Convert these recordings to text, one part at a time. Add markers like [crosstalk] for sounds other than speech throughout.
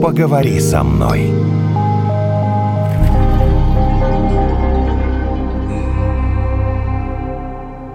поговори со мной.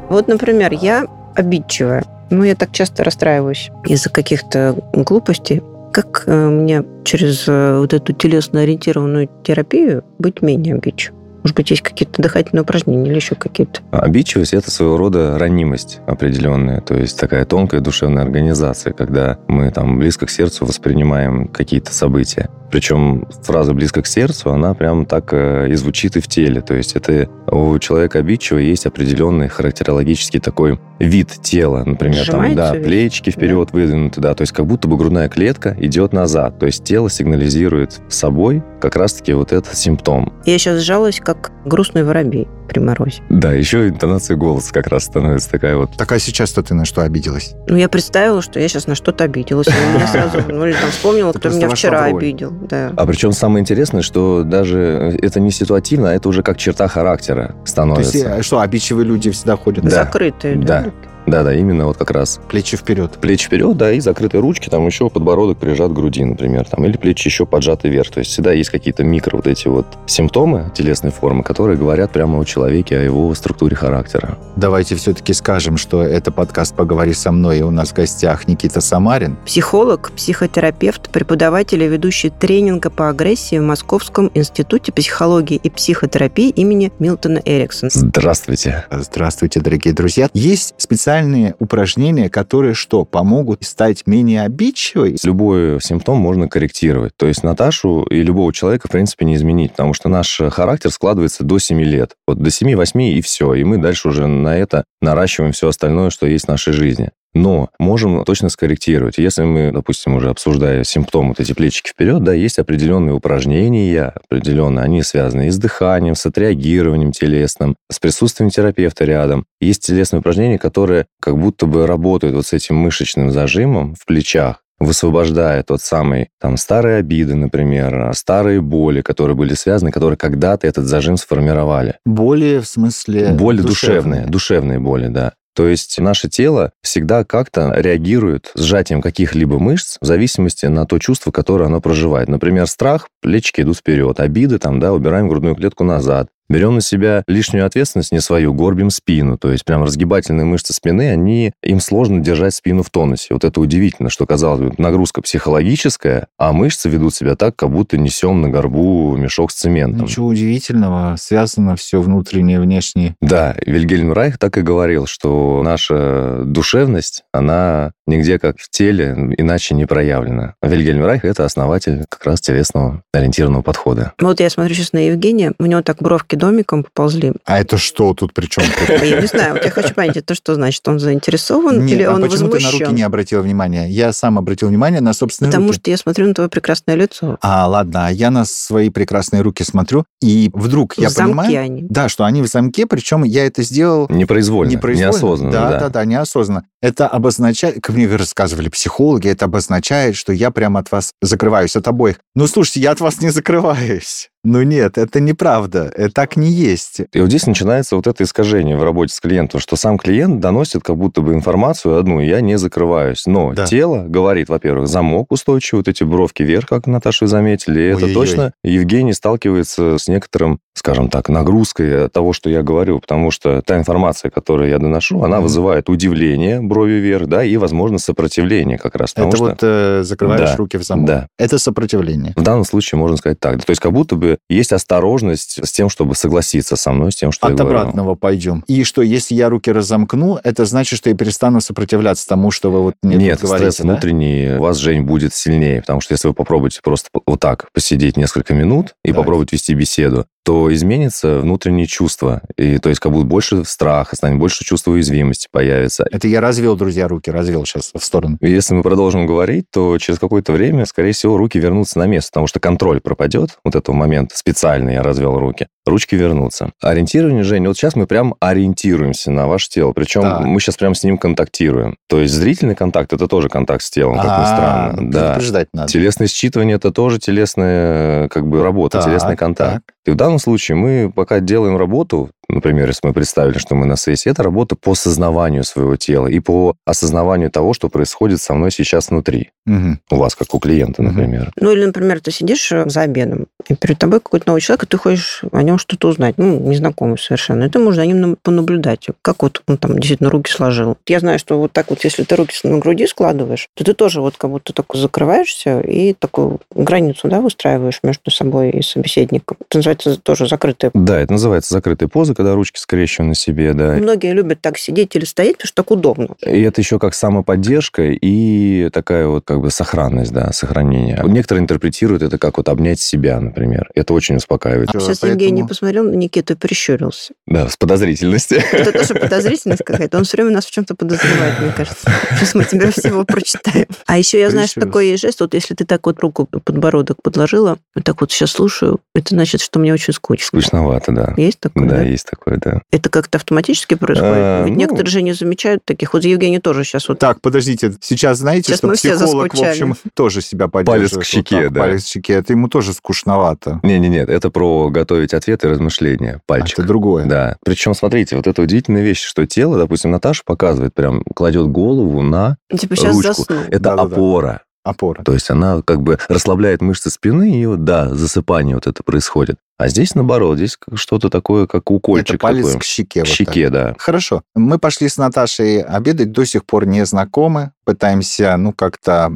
Вот, например, я обидчивая. Ну, я так часто расстраиваюсь из-за каких-то глупостей. Как э, мне через э, вот эту телесно-ориентированную терапию быть менее обидчивым? Может быть, есть какие-то дыхательные упражнения или еще какие-то? Обидчивость – это своего рода ранимость определенная, то есть такая тонкая душевная организация, когда мы там близко к сердцу воспринимаем какие-то события. Причем фраза «близко к сердцу», она прям так э, и звучит и в теле. То есть это у человека обидчивого есть определенный характерологический такой вид тела. Например, там, да, плечики вперед да. выдвинуты, да. То есть как будто бы грудная клетка идет назад. То есть тело сигнализирует собой как раз-таки вот этот симптом. Я сейчас сжалась, как грустный воробей при морозе. Да, еще интонация голоса как раз становится такая вот. Так а сейчас-то ты на что обиделась? Ну, я представила, что я сейчас на что-то обиделась. И меня сразу, ну, или там вспомнила, кто меня вчера обидел. Да. А причем самое интересное, что даже это не ситуативно, а это уже как черта характера становится. То есть, э, что, обидчивые люди всегда ходят? Да. Закрытые, да? Да. Да, да, именно вот как раз. Плечи вперед. Плечи вперед, да, и закрытые ручки, там еще подбородок прижат к груди, например, там, или плечи еще поджаты вверх. То есть всегда есть какие-то микро вот эти вот симптомы телесной формы, которые говорят прямо о человеке, о его структуре характера. Давайте все-таки скажем, что это подкаст «Поговори со мной», и у нас в гостях Никита Самарин. Психолог, психотерапевт, преподаватель и ведущий тренинга по агрессии в Московском институте психологии и психотерапии имени Милтона Эриксона. Здравствуйте. Здравствуйте, дорогие друзья. Есть специальный специальные упражнения, которые что, помогут стать менее обидчивой? Любой симптом можно корректировать. То есть Наташу и любого человека, в принципе, не изменить, потому что наш характер складывается до 7 лет. Вот до 7-8 и все. И мы дальше уже на это наращиваем все остальное, что есть в нашей жизни но можем точно скорректировать. Если мы, допустим, уже обсуждая симптомы, вот эти плечики вперед, да, есть определенные упражнения, определенные, они связаны и с дыханием, с отреагированием телесным, с присутствием терапевта рядом. Есть телесные упражнения, которые как будто бы работают вот с этим мышечным зажимом в плечах, высвобождая тот самый, там, старые обиды, например, старые боли, которые были связаны, которые когда-то этот зажим сформировали. Боли в смысле? Боли душевные, душевные, душевные боли, да. То есть наше тело всегда как-то реагирует сжатием каких-либо мышц в зависимости на то чувство, которое оно проживает. Например, страх, плечики идут вперед, обиды, там, да, убираем грудную клетку назад, Берем на себя лишнюю ответственность, не свою, горбим спину. То есть прям разгибательные мышцы спины, они, им сложно держать спину в тонусе. Вот это удивительно, что, казалось бы, нагрузка психологическая, а мышцы ведут себя так, как будто несем на горбу мешок с цементом. Ничего удивительного, связано все внутреннее, внешнее. Да, Вильгельм Райх так и говорил, что наша душевность, она нигде как в теле иначе не проявлена. Вильгельм Райх – это основатель как раз телесного ориентированного подхода. Вот я смотрю сейчас на Евгения, у него так бровки ветки домиком поползли. А это что тут при чем? Я не знаю, вот я хочу понять, это что значит? Он заинтересован или а он почему ты на руки не обратил внимания? Я сам обратил внимание на собственные Потому руки. что я смотрю на твое прекрасное лицо. А, ладно, а я на свои прекрасные руки смотрю, и вдруг я понимаю... они. Да, что они в замке, причем я это сделал... Непроизвольно, непроизвольно. неосознанно. Да, да, да, да, неосознанно. Это обозначает, как мне рассказывали психологи, это обозначает, что я прямо от вас закрываюсь, от обоих. Ну, слушайте, я от вас не закрываюсь. Ну нет, это неправда, это так не есть. И вот здесь начинается вот это искажение в работе с клиентом, что сам клиент доносит как будто бы информацию одну, я не закрываюсь. Но да. тело говорит, во-первых, замок устойчивый, вот эти бровки вверх, как Наташа заметили, и это точно Евгений сталкивается с некоторым, скажем так, нагрузкой того, что я говорю, потому что та информация, которую я доношу, она mm-hmm. вызывает удивление, брови вверх, да, и, возможно, сопротивление как раз. Это что... вот э, закрываешь да. руки в замок. Да. Это сопротивление. В данном случае можно сказать так. То есть как будто бы есть осторожность с тем, чтобы согласиться со мной, с тем, что От я обратного говорю. пойдем. И что, если я руки разомкну, это значит, что я перестану сопротивляться тому, что вы вот мне Нет, говорите, стресс да? внутренний у вас, Жень, будет сильнее, потому что если вы попробуете просто вот так посидеть несколько минут и так. попробовать вести беседу, то изменится внутреннее чувство. И, то есть как будто больше страха, станет больше чувства уязвимости появится. Это я развел, друзья, руки, развел сейчас в сторону. Если мы продолжим говорить, то через какое-то время, скорее всего, руки вернутся на место, потому что контроль пропадет вот этого момента. Специально я развел руки. Ручки вернутся. Ориентирование, Женя, вот сейчас мы прям ориентируемся на ваше тело. Причем да. мы сейчас прям с ним контактируем. То есть зрительный контакт – это тоже контакт с телом, как ни странно. Да. Предупреждать надо. Телесное считывание – это тоже телесная как бы работа, телесный контакт. И в данном случае мы пока делаем работу, например, если мы представили, что мы на сессии, это работа по осознаванию своего тела и по осознаванию того, что происходит со мной сейчас внутри. Мгм. У вас, как у клиента, например. Ну, или, например, ты сидишь за обедом, и перед тобой какой-то новый человек, и ты хочешь о нем что-то узнать, ну, незнакомый совершенно, и ты можешь за ним на- понаблюдать, как вот он там действительно руки сложил. Я знаю, что вот так вот, если ты руки на груди складываешь, то ты тоже вот как будто так закрываешься и такую границу, да, выстраиваешь между собой и собеседником. Это называется тоже закрытая Да, это называется закрытая поза, когда ручки скрещены на себе, да. Многие любят так сидеть или стоять, потому что так удобно. И это еще как самоподдержка и такая вот как бы сохранность, да, сохранение. Некоторые интерпретируют это как вот обнять себя, например. Это очень успокаивает. А, Сейчас поэтому- Евгений посмотрел на Никиту и прищурился. Да, с подозрительностью. Это тоже подозрительность какая-то. Он все время нас в чем-то подозревает, мне кажется. Сейчас мы тебе всего прочитаем. А еще я знаю, что Прищурился. такой есть жест. Вот если ты так вот руку под подбородок подложила, вот так вот сейчас слушаю, это значит, что мне очень скучно. Скучновато, да. Есть такое, Да, да? есть такое, да. Это как-то автоматически происходит? А, Ведь ну- некоторые же не замечают таких. Вот Евгений тоже сейчас вот Так, подождите, сейчас знаете, Сейчас что мы все психолог, в общем, тоже себя Палец поддерживает. к щеке, вот так, да. Палец к щеке. Это ему тоже скучновато. Не-не-нет, это про готовить ответы и размышления. А Пальчик. это другое. Да. Причем, смотрите, вот это удивительная вещь, что тело, допустим, Наташа показывает, прям кладет голову на типа сейчас ручку. засну. Это Да-да-да. опора. Опора. То есть она как бы расслабляет мышцы спины, и вот, да, засыпание вот это происходит. А здесь, наоборот, здесь что-то такое, как укольчик Это палец такой. к щеке. К вот щеке, да. так. Хорошо. Мы пошли с Наташей обедать, до сих пор не знакомы, пытаемся, ну, как-то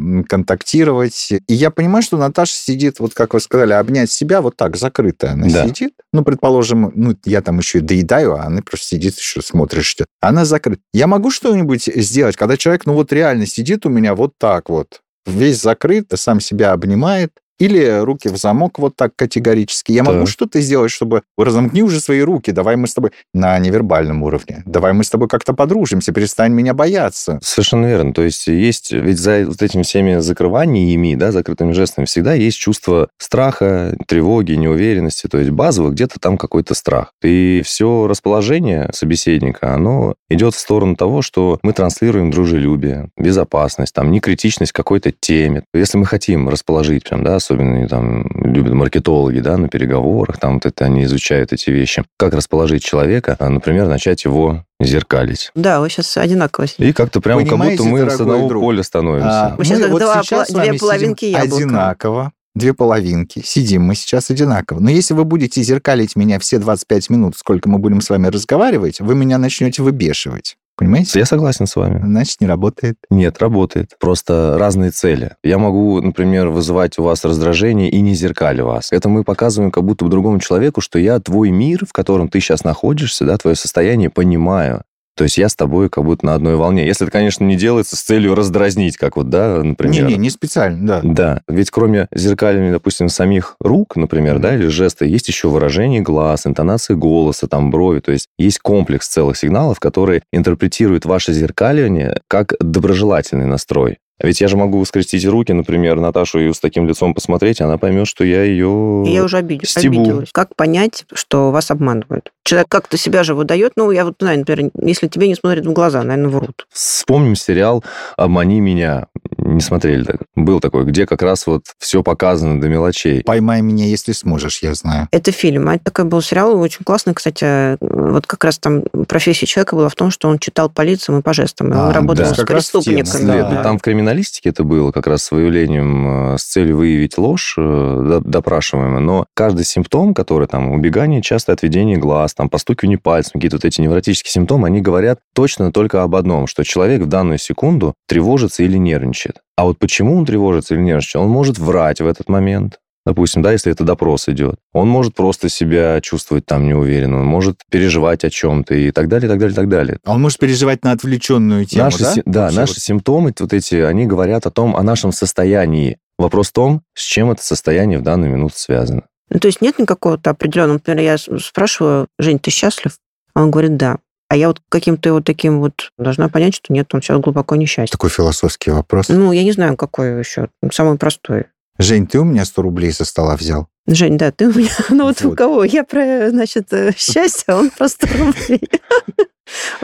контактировать. И я понимаю, что Наташа сидит, вот как вы сказали, обнять себя вот так, закрытая она Да. сидит. Ну, предположим, ну, я там еще и доедаю, а она просто сидит еще смотрит, что она закрыта. Я могу что-нибудь сделать, когда человек, ну, вот реально сидит у меня вот так вот, весь закрыт, сам себя обнимает, или руки в замок вот так категорически. Я могу Так. что-то сделать, чтобы разомкни уже свои руки, давай мы с тобой на невербальном уровне, давай мы с тобой как-то подружимся, перестань меня бояться. Совершенно верно. То есть есть, ведь за вот этими всеми закрываниями, да, закрытыми жестами всегда есть чувство страха, тревоги, неуверенности. То есть базово где-то там какой-то страх. И все расположение собеседника, оно идет в сторону того, что мы транслируем дружелюбие, безопасность, там, некритичность какой-то теме. Если мы хотим расположить, прям, да, особенно там любят маркетологи, да, на переговорах, там вот это они изучают эти вещи, как расположить человека, а, например, начать его зеркалить. Да, вы сейчас одинаково сидите. И как-то прям как будто мы с одного друг, поля становимся. А, Мы сейчас как два сейчас две половинки яблока. Одинаково. Две половинки. Сидим мы сейчас одинаково. Но если вы будете зеркалить меня все 25 минут, сколько мы будем с вами разговаривать, вы меня начнете выбешивать. Понимаете? Я согласен с вами. Значит, не работает. Нет, работает. Просто разные цели. Я могу, например, вызывать у вас раздражение и не зеркали вас. Это мы показываем как будто бы другому человеку, что я твой мир, в котором ты сейчас находишься, да, твое состояние понимаю. То есть я с тобой как будто на одной волне. Если это, конечно, не делается с целью раздразнить, как вот, да, например. Не-не, не специально, да. Да, ведь кроме зеркаливания, допустим, самих рук, например, Мгм. да, или жеста, есть еще выражение глаз, интонации голоса, там, брови, то есть есть комплекс целых сигналов, которые интерпретируют ваше зеркаливание как доброжелательный настрой. А ведь я же могу скрестить руки, например, Наташу и с таким лицом посмотреть, и она поймет, что я ее... Я уже обид- стебу. обиделась. Как понять, что вас обманывают? Человек как-то себя же выдает. Ну, я вот знаю, например, если тебе не смотрят в глаза, наверное, врут. Вспомним сериал «Обмани меня». Не смотрели так. Был такой, где как раз вот все показано до мелочей. Поймай меня, если сможешь, я знаю. Это фильм. А это такой был сериал, очень классный, кстати. Вот как раз там профессия человека была в том, что он читал по лицам и по жестам. И он А, работал да. с Как преступниками. Следует. Да. Там в криминалистике это было как раз с выявлением, э, с целью выявить ложь э, до- допрашиваемого. Но каждый симптом, который там убегание, часто отведение глаз, там постукивание пальцем, какие-то вот эти невротические симптомы, они говорят точно только об одном, что человек в данную секунду тревожится или нервничает. А вот почему он тревожится или нервничает? Он может врать в этот момент. Допустим, да, если это допрос идет. Он может просто себя чувствовать там неуверенно, он может переживать о чем-то и так далее, так далее, так далее. А он может переживать на отвлеченную тему, Наши, да? си- да, Вообще наши вот. симптомы, вот эти, они говорят о том, о нашем состоянии. Вопрос в том, с чем это состояние в данную минуту связано. Ну, то есть нет никакого-то определенного... Например, я спрашиваю, Жень, ты счастлив? А он говорит, да. А я вот каким-то вот таким вот должна понять, что нет, он сейчас глубоко несчастен. Такой философский вопрос. Ну, я не знаю, какой еще. Самый простой. Жень, ты у меня 100 рублей со стола взял. Жень, да, ты у меня... [laughs] Ну, вот у Вот. кого? Я про, значит, э, счастье, а он просто рублей.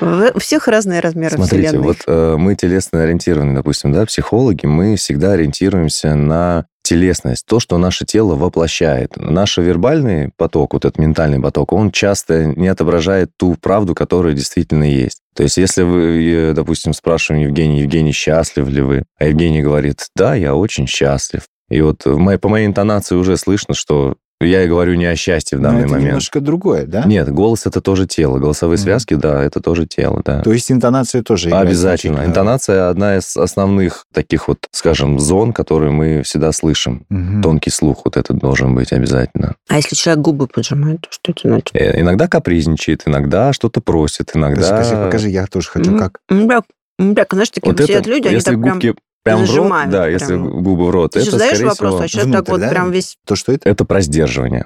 [laughs] У всех разные размеры Смотрите, вселенной. вот э, мы телесно ориентированы, допустим, да, психологи, мы всегда ориентируемся на телесность, то, что наше тело воплощает. Наш вербальный поток, вот этот ментальный поток, он часто не отображает ту правду, которая действительно есть. То есть, если вы, допустим, спрашиваем Евгения, Евгений, счастлив ли вы? А Евгений говорит, да, я очень счастлив. И вот по моей интонации уже слышно, что я и говорю не о счастье в данный Но это момент. немножко другое, да? Нет, голос это тоже тело. Голосовые Мгм. связки, да, это тоже тело, да. То есть интонация тоже играет Обязательно. значительную Интонация одна из основных таких вот, скажем, зон, которые мы всегда слышим. Мгм. Тонкий слух вот этот должен быть обязательно. А если человек губы поджимает, то что это значит? Э, Иногда капризничает, иногда что-то просит, иногда... Покажи, покажи, я тоже хочу. М, Как? Бля, бля, знаешь, такие Вот это, сидят люди, они если так прям... прям в рот, да, прям. если губы в рот, Ты же это, задаешь скорее вопрос, всего, а человек так вот да? прям весь... То, что это? это про сдерживание.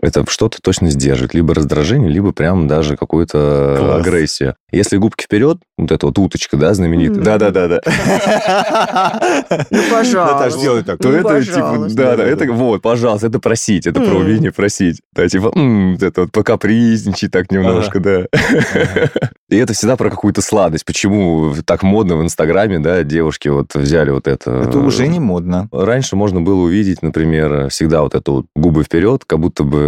Это что-то точно сдерживает. Либо раздражение, либо прям даже какую-то Класс. агрессию. Если губки вперед, вот эта вот уточка, да, знаменитая. Да-да-да-да. [laughs] Ну, пожалуйста. Наташ, сделай так. То Ну, это типа, пожалуйста. да, да, это вот, пожалуйста, это просить, это про умение просить. Да, типа, это вот покапризничать так немножко, да. И это всегда про какую-то сладость. Почему так модно в Инстаграме, да, девушки вот взяли вот это. Это уже не модно. Раньше можно было увидеть, например, всегда вот это вот губы вперед, как будто бы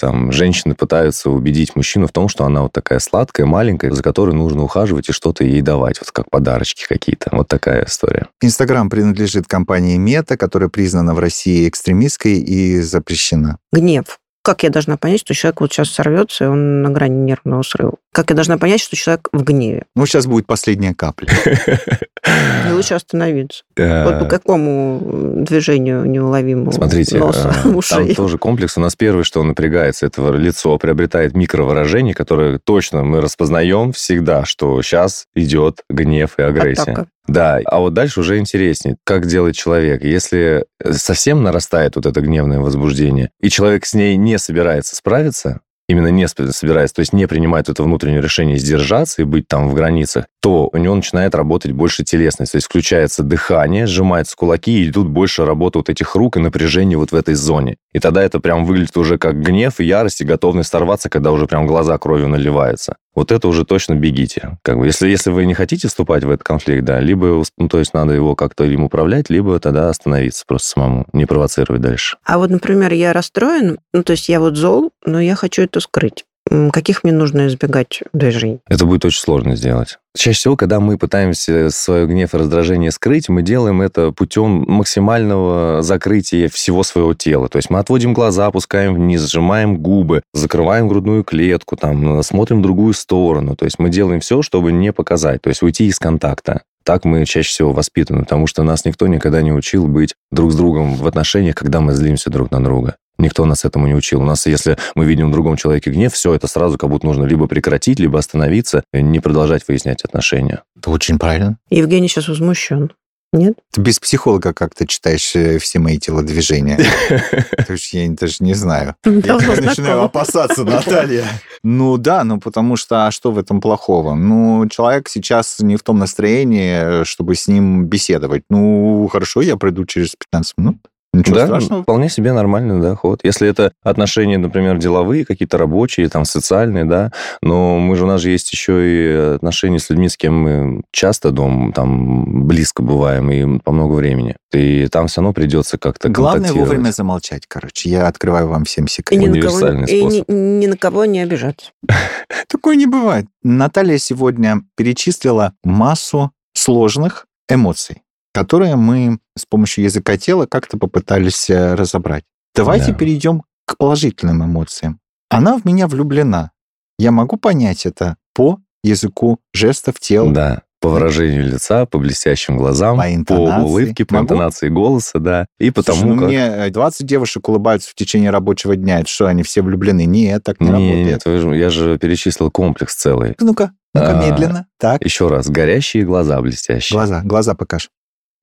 там женщины пытаются убедить мужчину в том, что она вот такая сладкая, маленькая, за которой нужно ухаживать и что-то ей давать, вот как подарочки какие-то. Вот такая история. Инстаграм принадлежит компании Мета, которая признана в России экстремистской и запрещена. Гнев. Как я должна понять, что человек вот сейчас сорвется, и он на грани нервного срыва? Как я должна понять, что человек в гневе? Ну, сейчас будет последняя капля. [laughs] И лучше остановиться. Вот по Э, какому движению неуловимому Смотрите, носа, э, [laughs] там тоже комплекс. У нас первое, что напрягается, это лицо приобретает микровыражение, которое точно мы распознаем всегда, что сейчас идет гнев и агрессия. Атака. Да, а вот дальше уже интереснее, как делает человек. Если совсем нарастает вот это гневное возбуждение, и человек с ней не собирается справиться, именно не собирается, то есть не принимает это внутреннее решение сдержаться и быть там в границах, то у него начинает работать больше телесность. То есть включается дыхание, сжимаются кулаки, и идут больше работа вот этих рук и напряжение вот в этой зоне. И тогда это прям выглядит уже как гнев ярость, и готовность сорваться, когда уже прям глаза кровью наливаются. Вот это уже точно бегите. Как бы, если, если вы не хотите вступать в этот конфликт, да, либо, ну, то есть надо его как-то им управлять, либо тогда остановиться просто самому, не провоцировать дальше. А вот, например, я расстроен, ну, то есть я вот зол, но я хочу это скрыть. Каких мне нужно избегать движений? Это будет очень сложно сделать. Чаще всего, когда мы пытаемся свой гнев и раздражение скрыть, мы делаем это путем максимального закрытия всего своего тела. То есть мы отводим глаза, опускаем вниз, сжимаем губы, закрываем грудную клетку, там, смотрим в другую сторону. То есть мы делаем все, чтобы не показать, то есть уйти из контакта. Так мы чаще всего воспитаны, потому что нас никто никогда не учил быть друг с другом в отношениях, когда мы злимся друг на друга. Никто нас этому не учил. У нас, если мы видим в другом человеке гнев, все это сразу как будто нужно либо прекратить, либо остановиться, и не продолжать выяснять отношения. Это очень правильно. Евгений сейчас возмущен. Нет? Ты без психолога как ты читаешь э, все мои телодвижения. [laughs] То есть я даже не знаю. Я начинаю опасаться, Наталья. Ну да, ну потому что, а что в этом плохого? Ну, человек сейчас не в том настроении, чтобы с ним беседовать. Ну, хорошо, я пройду через 15 минут. Ничего да, страшного. вполне себе нормальный да, ход. Если это отношения, например, деловые, какие-то рабочие, там, социальные, да, но мы же, у нас же есть еще и отношения с людьми, с кем мы часто дом, там, близко бываем и по много времени. И там все равно придется как-то Главное вовремя замолчать, короче. Я открываю вам всем И секрет. ни, на кого, Универсальный и ни, способ. ни на кого не обижаться. [laughs] Такое не бывает. Наталья сегодня перечислила массу сложных эмоций, которые мы с помощью языка тела как-то попытались э, разобрать. Давайте Да. перейдем к положительным эмоциям. Она в меня влюблена. Я могу понять это по языку жестов тела. Да, по выражению лица, по блестящим глазам, По по, улыбке, по Могу? интонации голоса, да, и Слушай, потому ну как... мне э, 20 девушек улыбаются в течение рабочего дня. Это что, они все влюблены? Нет, так не Не, работает. нет, вы я же перечислил комплекс целый. Ну-ка, ну-ка, А, медленно. Так, Еще раз, горящие глаза блестящие. глаза, глаза покажи.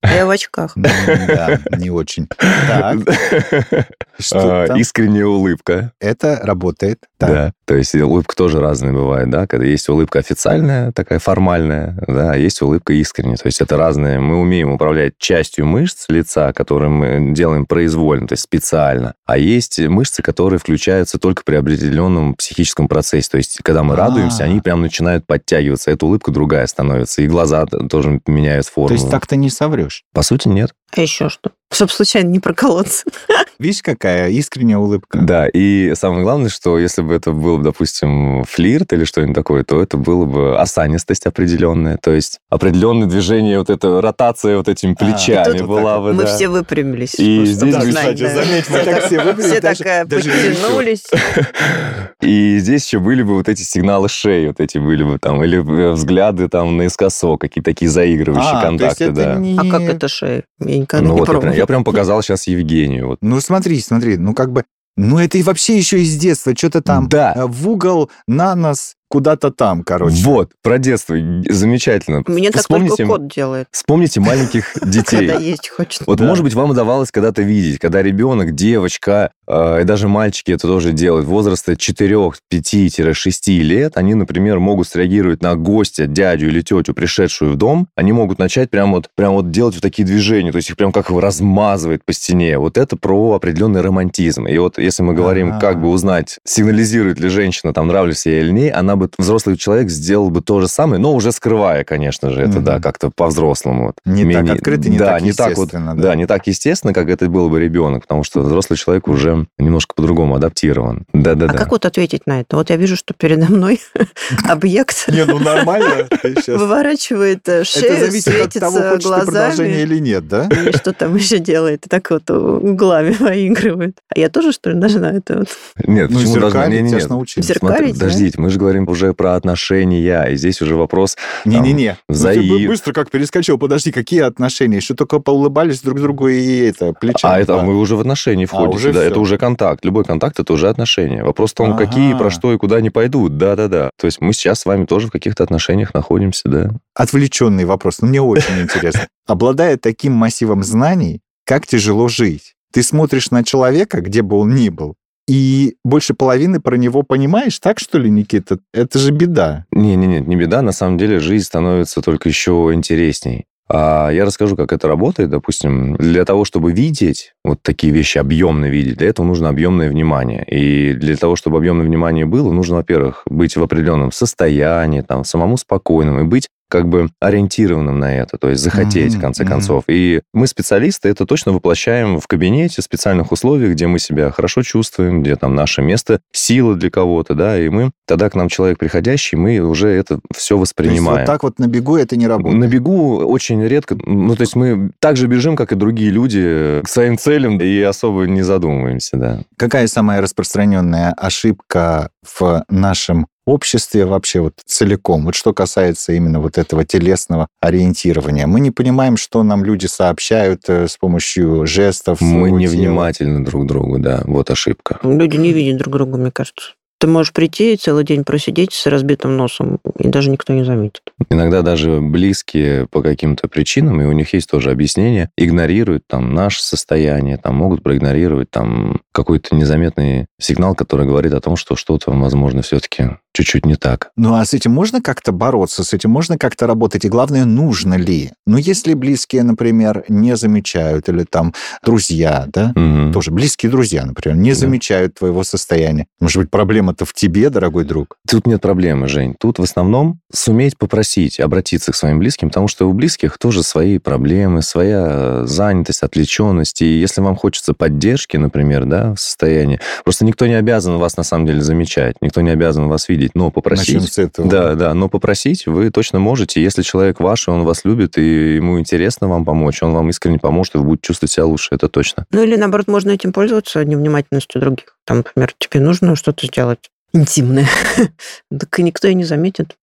Я в очках. Да, не очень. Так, [laughs] что А? Искренняя улыбка. Это работает. Так. Да. То есть улыбка тоже разная бывает, да, когда есть улыбка официальная, такая формальная, да, а есть улыбка искренняя. То есть это разные. Мы умеем управлять частью мышц лица, которые мы делаем произвольно, то есть специально. А есть мышцы, которые включаются только при определенном психическом процессе. То есть когда мы А. радуемся, они прям начинают подтягиваться. Эта улыбка другая становится. И глаза тоже меняют форму. То есть так ты не соврешь. По сути, нет. А еще что? Чтобы случайно не проколоться. [laughs] Видишь, какая искренняя улыбка. Да, и самое главное, что если бы это был, допустим, флирт или что-нибудь такое, то это было бы осанистость определенная, то есть определенное движение, вот эта ротация вот этими плечами тут была бы, Мы да. все выпрямились. И просто здесь, чтобы кстати, да. заметь, мы так все [laughs] выпрямились, Все так э, даже подтянулись. [laughs] И здесь еще были бы вот эти сигналы шеи, вот эти были бы там, или э, взгляды там наискосок, какие-то такие заигрывающие А, контакты, да. А как это шея? Я никогда Ну не пробовала. Я прям показал сейчас Евгению. Вот. Ну смотри, смотри, ну как бы, ну это и вообще еще из детства, что-то там Да. э, в угол, на нос, куда-то там, короче. Вот, про детство. Замечательно. Мне так Вспомните, только кот делает, вспомните маленьких [laughs] детей. когда есть хочет. Вот, Да. может быть, вам удавалось когда-то видеть, когда ребенок, девочка, э, и даже мальчики это тоже делают, возраста 4, 5-6 лет, они, например, могут среагировать на гостя, дядю или тетю, пришедшую в дом, они могут начать прям вот, прям вот делать вот такие движения, то есть их прям как размазывает по стене. Вот это про определенный романтизм. И вот если мы говорим, Ага. как бы узнать, сигнализирует ли женщина, там, нравлюсь я или не, она бы, взрослый человек, сделал бы то же самое, но уже скрывая, конечно же, это, Мгм. да, как-то по-взрослому. Вот. Не так Менее- открыто, не да, так не так вот, да. да. не так естественно, как это был бы ребенок, потому что взрослый человек уже немножко по-другому адаптирован. Да-да-да. А как вот ответить на это? Вот я вижу, что передо мной [laughs] объект Не, ну нормально. [laughs] Выворачивает э, Это шею, зависит от того, хочешь ты продолжение или нет, да? [laughs] И что там еще делает? Так вот углами поигрывает. А я тоже, что ли, должна это вот Нет, Ну, почему должна? тебя ж научили. Зеркалить, Смотри, да? подождите, мы же говорим уже про отношения, и здесь уже вопрос... Не-не-не. Ну, ты бы взаим- быстро как перескочил. Подожди, какие отношения? Еще только поулыбались друг другу и это, плечами. А это да. вы уже в отношения входите, уже да, всё. это уже контакт. Любой контакт это уже отношения. Вопрос в том, Ага. какие, про что и куда не пойдут. Да-да-да. То есть мы сейчас с вами тоже в каких-то отношениях находимся, да. Отвлеченный вопрос, но мне очень [laughs] интересно. Обладая таким массивом знаний, как тяжело жить? Ты смотришь на человека, где бы он ни был, и больше половины про него понимаешь, так что ли, Никита? Это же беда. Не-не-не, не беда. На самом деле жизнь становится только еще интересней. А я расскажу, как это работает. Допустим, для того, чтобы видеть вот такие вещи, объемно видеть, для этого нужно объемное внимание. И для того, чтобы объемное внимание было, нужно, во-первых, быть в определенном состоянии, там, самому спокойным и быть как бы ориентированным на это, то есть захотеть, Мгм, в конце концов. И мы, специалисты, это точно воплощаем в кабинете, в специальных условиях, где мы себя хорошо чувствуем, где там наше место, сила для кого-то, да, и мы, тогда к нам человек приходящий, мы уже это все То есть воспринимаем. вот так вот на бегу это не работает. На бегу очень редко, ну, то есть мы так же бежим, как и другие люди, к своим целям и особо не задумываемся, да. Какая самая распространенная ошибка в нашем обществе вообще вот целиком, вот что касается именно вот этого телесного ориентирования. Мы не понимаем, что нам люди сообщают э, с помощью жестов. Мы тела. невнимательны друг к другу, да, вот ошибка. Люди не видят друг друга, мне кажется. Ты можешь прийти и целый день просидеть с разбитым носом, и даже никто не заметит. Иногда даже близкие по каким-то причинам, и у них есть тоже объяснение, игнорируют там наше состояние, там могут проигнорировать там какой-то незаметный сигнал, который говорит о том, что что-то, возможно, все-таки чуть-чуть не так. Ну а с этим можно как-то бороться, с этим можно как-то работать, и главное, нужно ли? Ну если близкие, например, не замечают, или там друзья, да, Мгм. тоже близкие друзья, например, не Да. замечают твоего состояния. Может быть, проблема-то в тебе, дорогой друг? Тут нет проблемы, Жень. Тут в основном суметь попросить, обратиться к своим близким, потому что у близких тоже свои проблемы, своя занятость, отвлеченность. И если вам хочется поддержки, например, да, в состоянии, просто никто не обязан вас на самом деле замечать, никто не обязан вас видеть, но попросить... Начнем с этого. Да, да, но попросить вы точно можете. Если человек ваш, и он вас любит, и ему интересно вам помочь, он вам искренне поможет, и вы будете чувствовать себя лучше, это точно. Ну или, наоборот, можно этим пользоваться невнимательностью других. Там, например, тебе нужно что-то сделать интимное. [laughs] Так и никто и не заметит.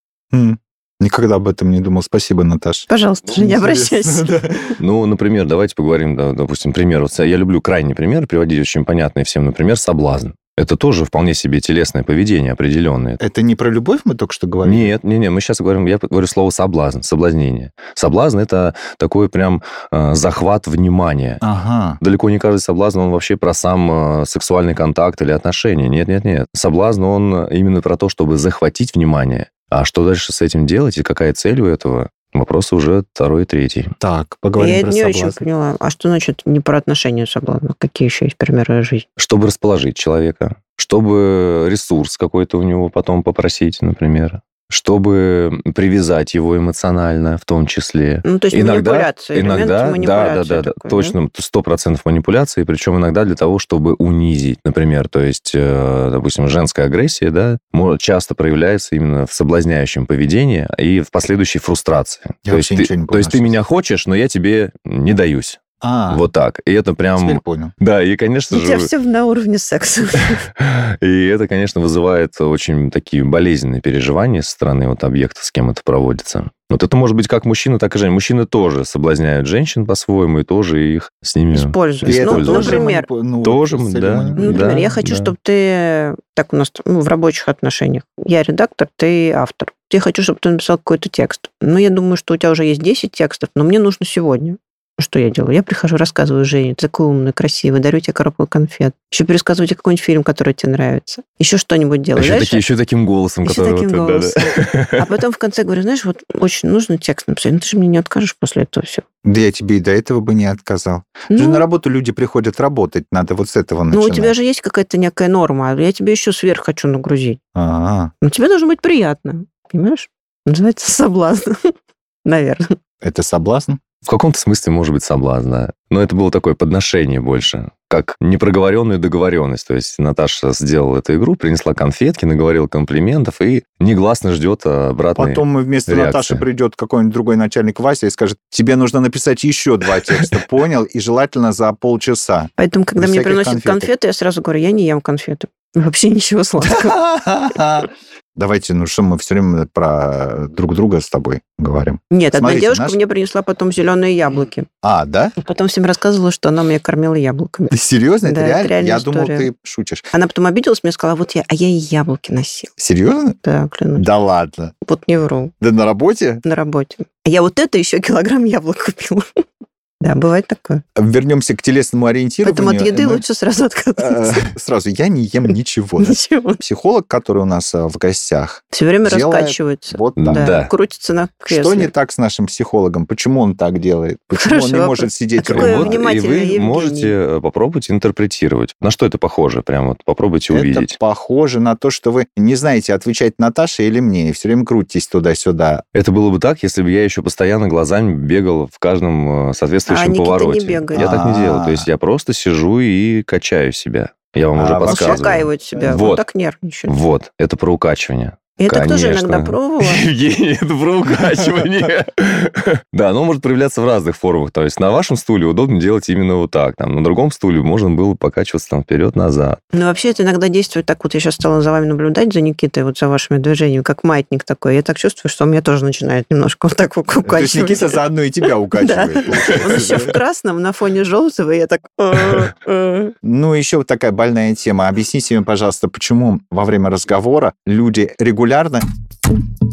Никогда об этом не думал. Спасибо, Наташа. Пожалуйста, же не обращайся. [laughs] Да. Ну, например, давайте поговорим, да, допустим, пример. Вот я люблю крайний пример приводить, очень понятный всем, например, соблазн. Это тоже вполне себе телесное поведение определенное. Это не про любовь мы только что говорили? Нет, не, не, мы сейчас говорим, я говорю слово соблазн, соблазнение. Соблазн это такой прям э, захват внимания. Ага. Далеко не каждый соблазн, он вообще про сам э, сексуальный контакт или отношения. Нет, нет, нет. Соблазн, он именно про то, чтобы захватить внимание. А что дальше с этим делать и какая цель у этого? Вопросы уже второй и третий. Так, поговорим Я про не очень соблазн. поняла. А что значит не про отношения соблазна? Какие еще есть примеры жизни? Чтобы расположить человека, чтобы ресурс какой-то у него потом попросить, например. Чтобы привязать его эмоционально, в том числе. Ну, то есть Иногда- манипуляция. элемент Иногда, да, да, манипуляции да, да, такой, точно, сто процентов манипуляции, причем иногда для того, чтобы унизить, например, то есть, э, допустим, женская агрессия, да, часто проявляется именно в соблазняющем поведении и в последующей фрустрации. Я то есть, ты, не то понял, есть ты меня хочешь, но я тебе не даюсь. А, Вот так. И это прям... теперь понял. Да, и, конечно У тебя же, все на уровне секса. [laughs] и это, конечно, вызывает очень такие болезненные переживания со стороны вот объекта, с кем это проводится. Вот это может быть как мужчина, так и женщина. Мужчины тоже соблазняют женщин по-своему и тоже их с ними... Используют. И это Ну, например, ну, Тоже, да. Ну, например, Да, я хочу, да. чтобы ты... Так у нас ну, в рабочих отношениях. Я редактор, ты автор. Я хочу, чтобы ты написал какой-то текст. Ну, я думаю, что у тебя уже есть 10 текстов, но мне нужно сегодня. Что я делаю? Я прихожу, рассказываю Жене, ты такой умный, красивый, дарю тебе коробку конфет. Еще пересказываю тебе какой-нибудь фильм, который тебе нравится. Еще что-нибудь делаю. еще, Дальше- таки- еще таким голосом, Еще который... таким вот, да, да. голосом. А потом в конце говорю, знаешь, вот очень нужно текст написать, ну ты же мне не откажешь после этого все. Да я тебе и до этого бы не отказал. Же на работу люди приходят работать, надо вот с этого ну, начинать. у тебя же есть какая-то некая норма, а я тебе еще сверх хочу нагрузить. А, Ну, тебе должно быть приятно, понимаешь? Называется соблазн. [laughs] Наверное. это соблазн? В каком-то смысле, может быть, соблазн, да. Но это было такое подношение больше, как непроговоренную договоренность. То есть Наташа сделала эту игру, принесла конфетки, наговорила комплиментов и негласно ждет обратной... Потом вместо реакции. Наташи придет какой-нибудь другой начальник Вася и скажет, тебе нужно написать еще два текста, [laughs] понял? И желательно за полчаса. Поэтому, когда мне приносят конфеты, я сразу говорю, я не ем конфеты. Вообще ничего сладкого. [laughs] Давайте, ну что, мы все время про друг друга с тобой говорим. Нет, одна Смотрите, девушка наш- мне принесла потом зеленые яблоки. А, да? Потом всем рассказывала, что она меня кормила яблоками. Ты серьезно? Это Да, это реально? реальная Я думал, история. ты шутишь. Она потом обиделась, мне сказала, вот я, а я и яблоки носил. Серьезно? Да, клянусь. Да ладно. Вот не вру. Да на работе? На работе. А я вот это еще килограмм яблок купила. Да, бывает такое. Вернемся к телесному ориентированию. Поэтому от еды Мы, лучше сразу э, отказаться. [laughs] Сразу, я не ем ничего. [laughs] Ничего. Психолог, который у нас э, в гостях, Все время раскачивается. вот так. Крутится на кресле. Что не так с нашим психологом? Почему он так делает? Почему он не может сидеть ровно? И вы можете э, попробовать интерпретировать. На что это похоже? Прям вот попробуйте увидеть. Это похоже на то, что вы не знаете, отвечать Наташе или мне, и все время крутитесь туда-сюда. Это было бы так, если бы я еще постоянно глазами бегал в каждом э, соответствующем А Никита не повороте. бегает. Я так не делаю. А. То есть я просто сижу и качаю себя. Я вам А уже подсказываю. Себя. Вот. Вот так нервничает. Вот, это про укачивание. Я так тоже иногда пробовала. [laughs] Евгений, это про укачивание. [laughs] Да, оно может проявляться в разных формах. То есть на вашем стуле удобно делать именно вот так. Там, на другом стуле можно было покачиваться там вперед-назад. Но вообще это иногда действует так. Вот я сейчас стала за вами наблюдать, за Никитой, вот за вашими движениями, как маятник такой. Я так чувствую, что он меня тоже начинает немножко вот так вот То есть укачивать. Никита заодно и тебя [laughs] укачивает. Он еще в красном на фоне желтого, я так... Ну, еще вот такая больная тема. Объясните мне, пожалуйста, почему во время разговора люди регулярно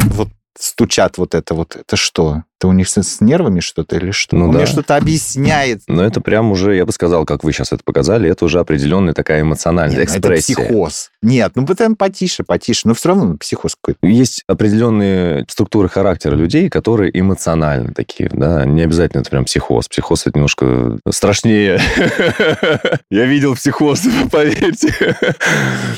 вот стучат вот это вот. Это что? Это у них с, с нервами что-то или что? Ну Он да. мне что-то объясняет. Но это прям уже, я бы сказал, как вы сейчас это показали, это уже определенная такая эмоциональная Нет, ну это экспрессия. психоз. Нет, ну потом потише, потише. Но все равно психоз какой-то. Есть определенные структуры характера людей, которые эмоциональны такие, да, не обязательно это прям психоз. Психоз это немножко страшнее. [laughs] Я видел психоз, [laughs] поверьте.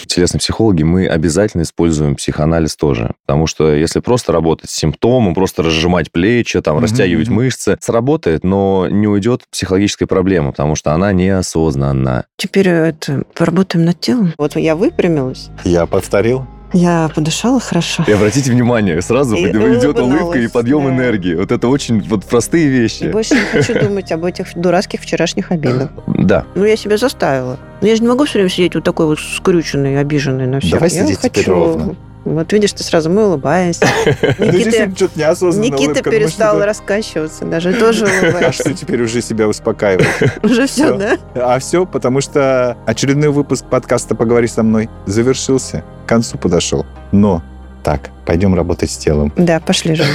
Телесные психологи, мы обязательно используем психоанализ тоже, потому что если просто работать с симптомом, просто разжимать плечи, там, Мгм, растягивать мышцы, сработает, но не уйдет психологическая проблема, потому что она неосознанна. Теперь это, поработаем над телом. Вот я выпрямилась, Я повторил. я подышала хорошо. И обратите внимание, сразу И идет улыбка и подъем да. энергии. Вот это очень вот простые И вещи. больше не хочу думать об этих дурацких вчерашних обидах. Да. Ну, я себя заставила. Но я же не могу все время сидеть вот такой вот скрюченный, обиженный на всех. Давай я сидеть теперь хочу. ровно. Вот видишь, ты сразу мы улыбаемся. [laughs] Никита, перестал раскачиваться, даже тоже А [laughs] улыбается. что теперь уже себя успокаивает? [laughs] Уже все, да? А все, потому что очередной выпуск подкаста «Поговори со мной» завершился, к концу подошел. Но так, пойдем работать с телом. Да, пошли же.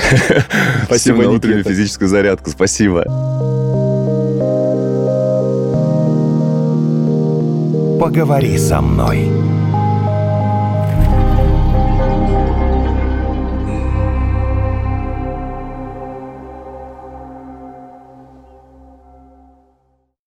Спасибо, на утреннюю физическую зарядку. Спасибо. Поговори со мной.